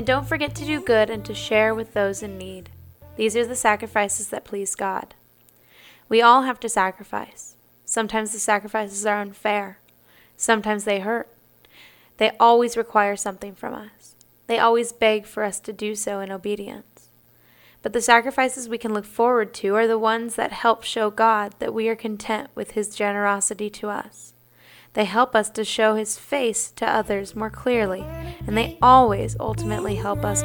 And don't forget to do good and to share with those in need. These are the sacrifices that please God. We all have to sacrifice. Sometimes the sacrifices are unfair. Sometimes they hurt. They always require something from us. They always beg for us to do so in obedience. But the sacrifices we can look forward to are the ones that help show God that we are content with His generosity to us. They help us to show His face to others more clearly, and they always ultimately help us.